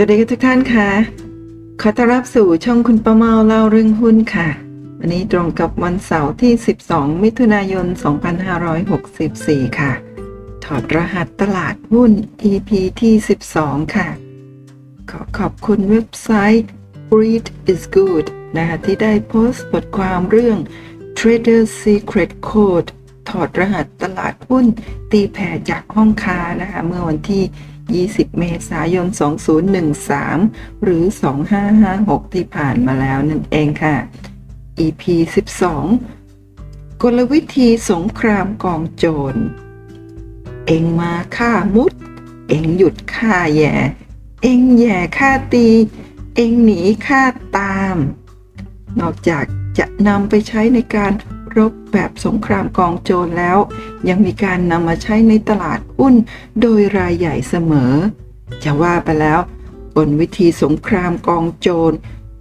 สวัสดีทุกท่านค่ะ ขอต้อนรับสู่ช่องคุณประเมาเล่าเรื่องหุ้นค่ะ วันนี้ตรงกับวันเสาร์ที่ 12 มิถุนายน 2564 ค่ะ ถอดรหัสตลาดหุ้น EP ที่ 12 ค่ะ ขอขอบคุณเว็บไซต์ Read is Good นะคะที่ได้โพสต์บทความเรื่อง Trader Secret Code ถอดรหัสตลาดหุ้นตีแผ่จากห้องค้านะคะ เมื่อวันที่ 20 เมษายน 2013 หรือ 2556 ที่ผ่านมาแล้วนั่นเองค่ะ EP 12 กลวิธีสงครามกองโจร เองมาฆ่ามุด เองหยุดฆ่าแย่ เองแย่ฆ่าตี เองหนีฆ่าตาม นอกจากจะนำไปใช้ในการ รบแบบสงครามกองโจรแล้ว ยังมีการนำมาใช้ในตลาดหุ้นโดยรายใหญ่เสมอ จะว่าไปแล้วกลวิธีสงครามกองโจร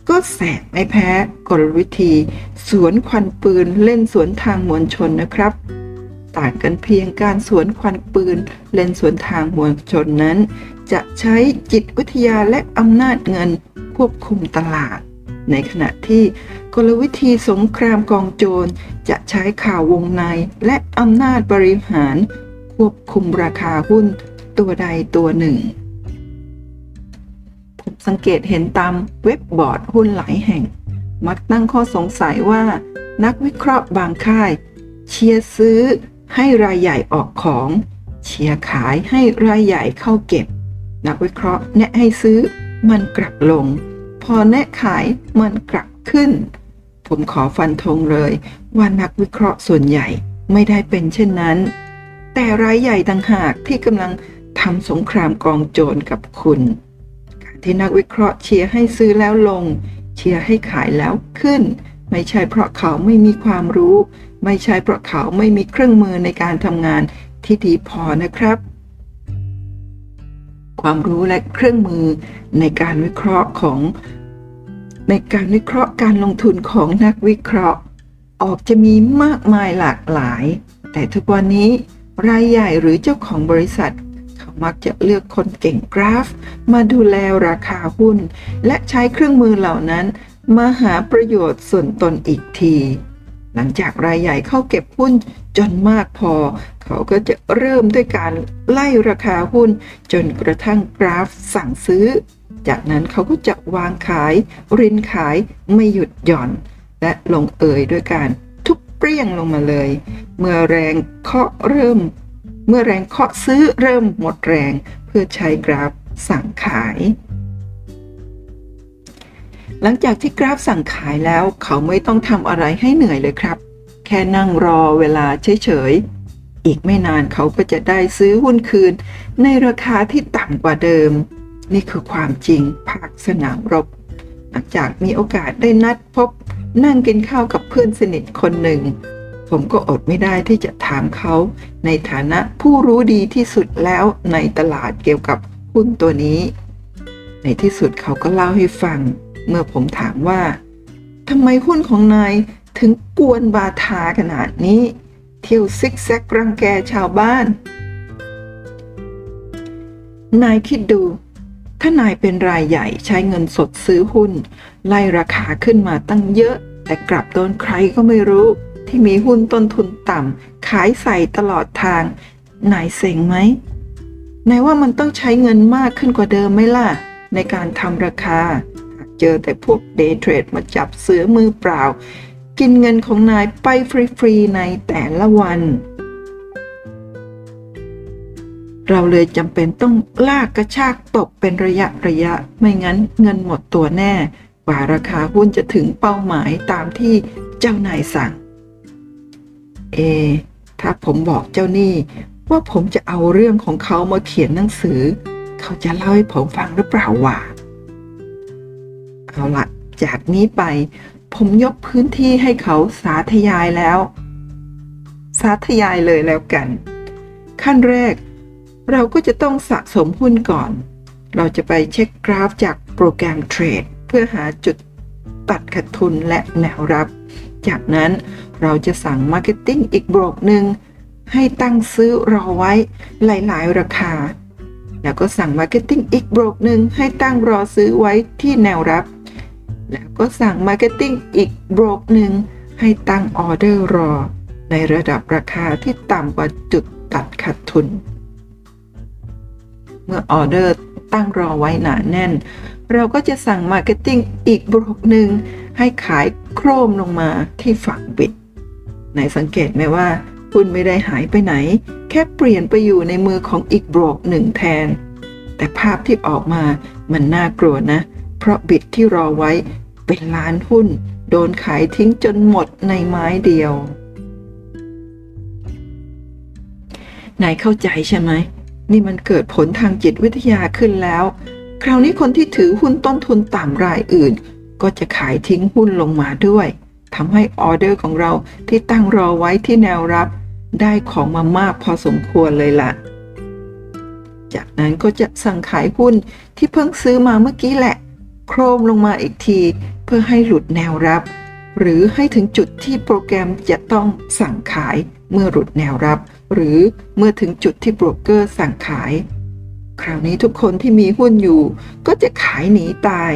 ก็แสบไม่แพ้กลวิธี สวนควันปืนเล่นสวนทางมวลชนนะครับ ต่างกันเพียงการสวนควันปืนเล่นสวนทางมวลชนนั้น จะใช้จิตวิทยาและอำนาจเงินควบคุมตลาด ในขณะที่กลวิธีสงครามกองโจรจะใช้ข่าววงในและอำนาจบริหาร ควบคุมราคาหุ้นตัวใดตัวหนึ่ง ผมสังเกตเห็นตามเว็บบอร์ดหุ้นหลายแห่ง มักตั้งข้อสงสัยว่า นักวิเคราะห์บางค่าย เชียร์ซื้อให้รายใหญ่ออกของ เชียร์ขายให้รายใหญ่เข้าเก็บ นักวิเคราะห์แนะให้ซื้อมันกลับลง พอแนะขายมันกลับขึ้น ผมขอฟันธงเลยว่านักวิเคราะห์ส่วนใหญ่ไม่ได้เป็นเช่นนั้น แต่รายใหญ่ต่างหากที่กำลังทำสงครามกองโจรกับคุณ การที่นักวิเคราะห์เชียร์ให้ซื้อแล้วลง เชียร์ให้ขายแล้วขึ้น ไม่ใช่เพราะเขาไม่มีความรู้ ไม่ใช่เพราะเขาไม่มีเครื่องมือในการทำงานที่ดีพอนะครับ ความรู้และเครื่องมือในการวิเคราะห์ของในการวิเคราะห์การลงทุนของนักวิเคราะห์ ออกจะมีมากมายหลากหลาย แต่ทุกวันนี้รายใหญ่หรือเจ้าของบริษัท เขามักจะเลือกคนเก่งกราฟ มาดูแลราคาหุ้น และใช้เครื่องมือเหล่านั้น มาหาประโยชน์ส่วนตนอีกที หลังจากรายใหญ่เข้าเก็บหุ้นจนมากพอ เขาก็จะเริ่มด้วยการไล่ราคาหุ้น จนกระทั่งกราฟสั่งซื้อ จากนั้นเขาก็จะวางขายรินขายไม่หยุดหย่อน และลงเอยด้วยการทุบเปรี้ยงลงมาเลย เมื่อแรงเคาะเริ่ม เมื่อแรงเคาะซื้อเริ่มหมดแรงเพื่อใช้กราฟสั่งขาย หลังจากที่กราฟสั่งขายแล้วเขาไม่ต้องทำอะไรให้เหนื่อยเลยครับ แค่นั่งรอเวลาเฉยๆ อีกไม่นานเขาก็จะได้ซื้อหุ้นคืน ในราคาที่ต่ำกว่าเดิม นี่คือความจริงภาคสนามรบ หลังจากมีโอกาสได้นัดพบ นั่งกินข้าวกับเพื่อนสนิทคนหนึ่ง ผมก็อดไม่ได้ที่จะถามเขาในฐานะผู้รู้ดีที่สุดแล้วในตลาดเกี่ยวกับหุ้นตัวนี้ ในที่สุดเขาก็เล่าให้ฟัง เมื่อผมถามว่าทำไมหุ้นของนายถึงกวนบาทาขนาดนี้ เที่ยวซิกแซกรังแกชาวบ้าน นายคิดดู ถ้านายเป็นรายใหญ่ใช้เงินสดซื้อหุ้น ไล่ราคาขึ้นมาตั้งเยอะ แต่กลับโดนใครก็ไม่รู้ที่มีหุ้นต้นทุนต่ำขายใส่ตลอดทาง นายเซ็งไหมนายว่ามันต้องใช้เงินมากขึ้นกว่าเดิมไหมล่ะ ในการทำราคา เจอแต่พวกเดย์เทรดมาจับเสือมือเปล่า กินเงินของนายไปฟรีๆในแต่ละวัน เราเลยจำเป็นต้องลากกระชากตกเป็นระยะระยะ ไม่งั้นเงินหมดตัวแน่กว่าราคาหุ้นจะถึงเป้าหมายตามที่เจ้านายสั่ง เอ ถ้าผมบอกเจ้านี้ว่าผมจะเอาเรื่องของเขามาเขียนหนังสือ เขาจะเล่าให้ผมฟังหรือเปล่าวะ เอาละจากนี้ไป ผมยกพื้นที่ให้เขาสาธยายแล้ว สาธยายเลยแล้วกัน ขั้นแรก เราก็จะต้องสะสมหุ้นก่อน เราจะไปเช็คกราฟจากโปรแกรมเทรดเพื่อหาจุดตัดขาดทุนและแนวรับ จากนั้นเราจะสั่ง marketing อีกโบรกหนึ่งให้ตั้งซื้อรอไว้หลาย ๆ ราคา แล้วก็สั่ง marketing อีกโบรกหนึ่งให้ตั้งรอซื้อไว้ที่แนวรับ แล้วก็สั่ง marketing อีกโบรกหนึ่งให้ตั้งออเดอร์รอ ในระดับราคาที่ต่ำกว่าจุดตัดขาดทุน เมื่อออเดอร์ตั้งรอไว้หนาแน่น เราก็จะสั่ง marketing อีกโบรกหนึ่งให้ขายโครมลงมาที่ฝั่ง bid ไหนสังเกตไหมว่าหุ้นไม่ได้หายไปไหน แค่เปลี่ยนไปอยู่ในมือของอีกโบรกหนึ่งแทน แต่ภาพที่ออกมามันน่ากลัวนะ เพราะ bid ที่รอไว้เป็นล้านหุ้น โดนขายทิ้งจนหมดในไม้เดียวนายเข้าใจใช่ไหม นี่มันเกิดผลทางจิตวิทยาขึ้นแล้ว คราวนี้คนที่ถือหุ้นต้นทุนต่ำรายอื่น ก็จะขายทิ้งหุ้นลงมาด้วยทำให้ออเดอร์ของเราที่ตั้งรอไว้ที่แนวรับ ได้ของมามากพอสมควรเลยละ่ะ จากนั้นก็จะสั่งขายหุ้นที่เพิ่งซื้อมาเมื่อกี้แหละ โครมลงมาอีกทีเพื่อให้หลุดแนวรับ หรือให้ถึงจุดที่โปรแกรมจะต้องสั่งขายเมื่อหลุดแนวรับ หรือเมื่อถึงจุดที่โบรกเกอร์สั่งขาย คราวนี้ทุกคนที่มีหุ้นอยู่ ก็จะขายหนีตาย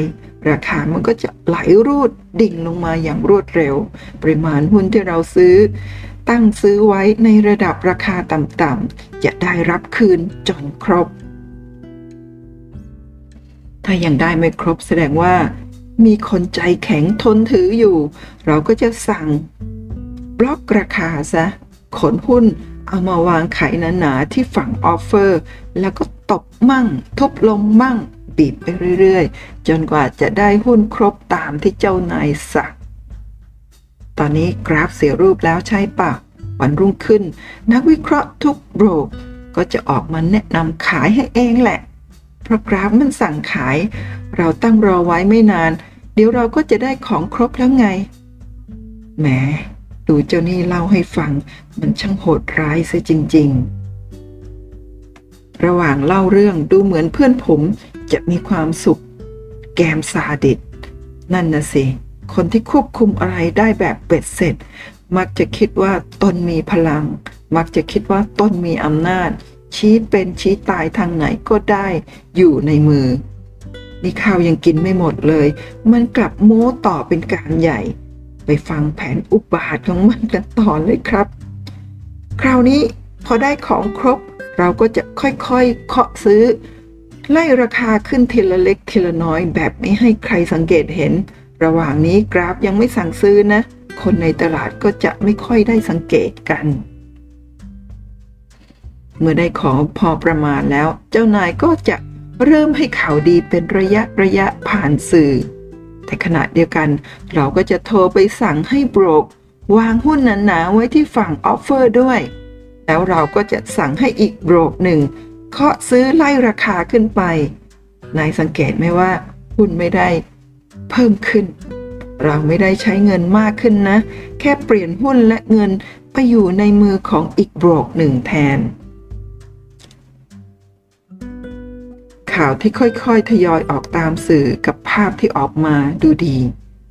ราคามันก็จะไหลรูดดิ่งลงมาอย่างรวดเร็ว ปริมาณหุ้นที่เราซื้อ ตั้งซื้อไว้ในระดับราคาต่ำๆจะได้รับคืนจนครบ ถ้ายังได้ไม่ครบแสดงว่า มีคนใจแข็งทนถืออยู่ เราก็จะสั่งบล็อกราคาซะขนหุ้นเอามาวางขายหนาๆที่ฝั่ง offer แล้วก็ตบมั่ง ทุบลมมั่ง บีบไปเรื่อยๆ จนกว่าจะได้หุ้นครบตามที่เจ้านายสั่งตอนนี้กราฟเสียรูปแล้วใช่ปะวันรุ่งขึ้น นักวิเคราะห์ทุกโบรกก็จะออกมาแนะนำขายให้เองแหละ ราะกราฟมันสั่งขาย เราตั้งรอไว้ไม่นาน เดี๋ยวเราก็จะได้ของครบแล้วไง แหม ดูเจ้านี่เล่าให้ฟัง มันช่างโหดร้ายซะจริง ๆ ระหว่างเล่าเรื่องดูเหมือนเพื่อนผมจะมีความสุข แกมซาดิสนั่นนะสิ คนที่ควบคุมอะไรได้แบบเบ็ดเสร็จ มักจะคิดว่าตนมีพลัง มักจะคิดว่าตนมีอำนาจ ชี้เป็นชี้ตายทางไหนก็ได้อยู่ในมือ นี่ข้าวยังกินไม่หมดเลย มันกลับโม้ต่อเป็นการใหญ่ ไปฟังแผนอุบาทของมันกันต่อเลยครับ คราวนี้พอได้ของครบ เราก็จะค่อยๆเคาะซื้อ ไล่ราคาขึ้นทีละเล็กทีละน้อยแบบไม่ให้ใครสังเกตเห็น ระหว่างนี้กราฟยังไม่สั่งซื้อนะ คนในตลาดก็จะไม่ค่อยได้สังเกตกัน เมื่อได้ของพอประมาณแล้ว เจ้านายก็จะเริ่มให้ข่าวดีเป็นระยะระยะผ่านสื่อ แต่ขณะเดียวกัน เราก็จะโทรไปสั่งให้โบรก วางหุ้นหนาๆไว้ที่ฝั่งออฟเฟอร์ด้วย แล้วเราก็จะสั่งให้อีกโบรกหนึ่งเคาะซื้อไล่ราคาขึ้นไป นายสังเกตไหมว่า หุ้นไม่ได้ เพิ่มขึ้น เราไม่ได้ใช้เงินมากขึ้นนะ แค่เปลี่ยนหุ้นและเงินไปอยู่ในมือของอีกโบรกหนึ่งแทน ข่าวที่ค่อยๆ ทยอยออกตามสื่อกับภาพที่ออกมาดูดี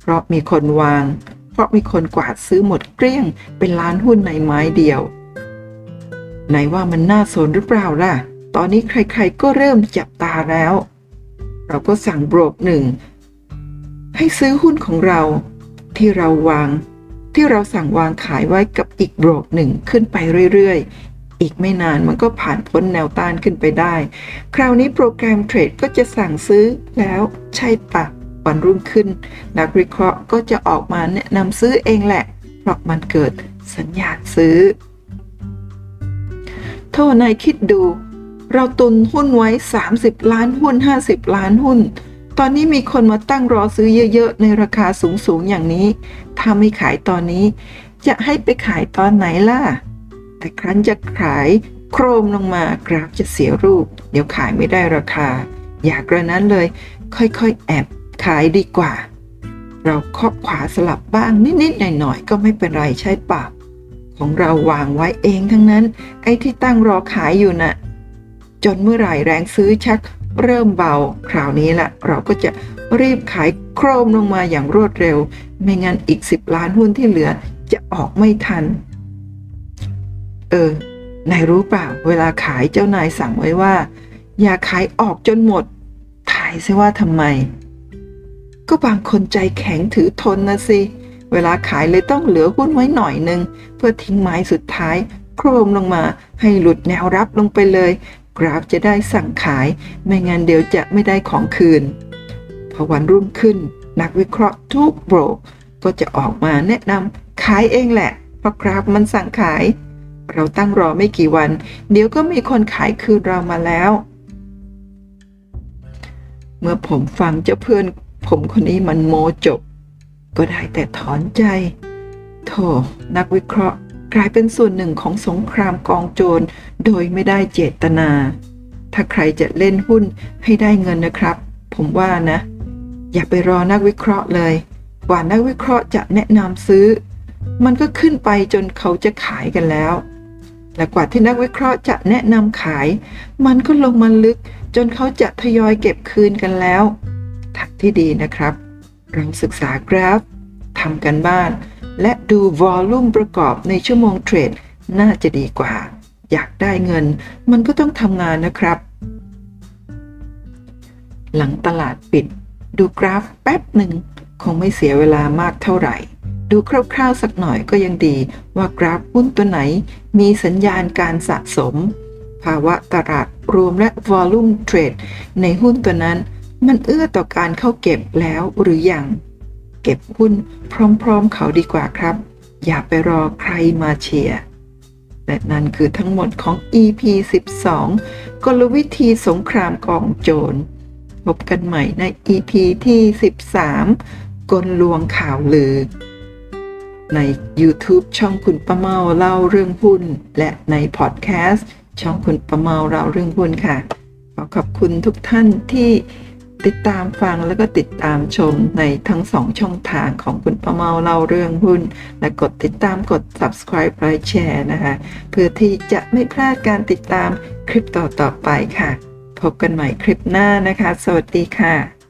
เพราะมีคนวาง เพราะมีคนกวาดซื้อหมดเกลี้ยง เป็นล้านหุ้นในไม้เดียว ไหนว่ามันน่าสนหรือเปล่าล่ะ ตอนนี้ใครๆก็เริ่มจับตาแล้ว เราก็สั่งโบรกหนึ่งให้ซื้อหุ้นของเรา ที่เราวาง ที่เราสั่งวางขายไว้กับอีกโบรกหนึ่งขึ้นไปเรื่อยๆ อีกไม่นานมันก็ผ่านพ้นแนวต้านขึ้นไปได้ คราวนี้โปรแกรมเทรดก็จะสั่งซื้อแล้วใช่ปะวันรุ่งขึ้น นักวิเคราะห์ก็จะออกมาแนะนำซื้อเองแหละ เพราะมันเกิดสัญญาณซื้อ โทษนายคิดดู เราตุนหุ้นไว้ 30 ล้านหุ้น 50 ล้านหุ้น ตอนนี้มีคนมาตั้งรอซื้อเยอะๆ ในราคาสูงๆอย่างนี้ ถ้าไม่ขายตอนนี้ จะให้ไปขายตอนไหนล่ะ แต่ครั้นจะขายโครมลงมากราฟจะเสียรูป เดี๋ยวขายไม่ได้ราคา อยากกระนั้นเลย ค่อยๆ แอบขายดีกว่า เราครอบขวาสลับบ้างนิดๆหน่อยๆก็ไม่เป็นไรใช่ปะของเราวางไว้เองทั้งนั้น ไอ้ที่ตั้งรอขายอยู่นะ่ะจนเมื่อไหร่แรงซื้อชักเริ่มเบา คราวนี้ละเราก็จะรีบขายโครมลงมาอย่างรวดเร็ว ไม่งั้นอีก 10 ล้านหุ้นที่เหลือจะออกไม่ทัน เออ นายรู้เปล่า เวลาขายเจ้านายสั่งไว้ว่า อย่าขายออกจนหมด ถ่ายซิว่าทำไม ก็บางคนใจแข็งถือทนนะสิ เวลาขายเลยต้องเหลือหุ้นไว้หน่อยหนึ่งเพื่อทิ้งไม้สุดท้าย โครมลงมาให้หลุดแนวรับลงไปเลย กราฟจะได้สั่งขาย ไม่งั้นเดี๋ยวจะไม่ได้ของคืน พอวันรุ่งขึ้น นักวิเคราะห์ทุกโบรกก็จะออกมาแนะนำขายเองแหละเพราะกราฟมันสั่งขาย เราตั้งรอไม่กี่วัน เดี๋ยวก็มีคนขายคืนเรามาแล้ว เมื่อผมฟังเจ้าเพื่อน ผมคนนี้มันโมจบ ก็ได้แต่ถอนใจโธ่นักวิเคราะห์กลายเป็นส่วนหนึ่งของสงครามกองโจรโดยไม่ได้เจตนา ถ้าใครจะเล่นหุ้นให้ได้เงินนะครับ ผมว่านะ อย่าไปรอนักวิเคราะห์เลย กว่านักวิเคราะห์จะแนะนำซื้อ มันก็ขึ้นไปจนเขาจะขายกันแล้ว และกว่าที่นักวิเคราะห์จะแนะนำขาย มันก็ลงมาลึกจนเขาจะทยอยเก็บคืนกันแล้วทางที่ดีนะครับ เราศึกษากราฟทำกันบ้าน และดูวอลลุ่มประกอบในชั่วโมงเทรดน่าจะดีกว่า อยากได้เงิน มันก็ต้องทำงานนะครับ หลังตลาดปิด ดูกราฟแป๊บหนึ่ง คงไม่เสียเวลามากเท่าไหร่ ดูคร่าวๆสักหน่อยก็ยังดีว่ากราฟหุ้นตัวไหน มีสัญญาณการสะสม ภาวะตลาดรวมและวอลลุ่มเทรดในหุ้นตัวนั้น มันเอื้อต่อการเข้าเก็บแล้วหรืออยัง เก็บหุ้นพร้อมๆเขาดีกว่าครับ อย่าไปรอใครมาเชียร์และนั่นคือทั้งหมดของ EP 12 กลวิธีสงครามกองโจรพบกันใหม่ใน EP ที่ 13 กลลวงข่าวลือ ใน YouTube ช่องคุณประเมาเล่าเรื่องหุ้น และในพอดแคสต์ช่องคุณประเมาเล่าเรื่องหุ้นค่ะ ขอขอบคุณทุกท่านที่ติดตามฟังแล้วก็ติดตามชมในทั้งสองช่องทางของคุณประเมาเล่าเรื่องหุ้น และกดติดตามกด subscribe ไลค์แชร์นะคะ เพื่อที่จะไม่พลาดการติดตามคลิปต่อๆไปค่ะ พบกันใหม่คลิปหน้านะคะ สวัสดีค่ะ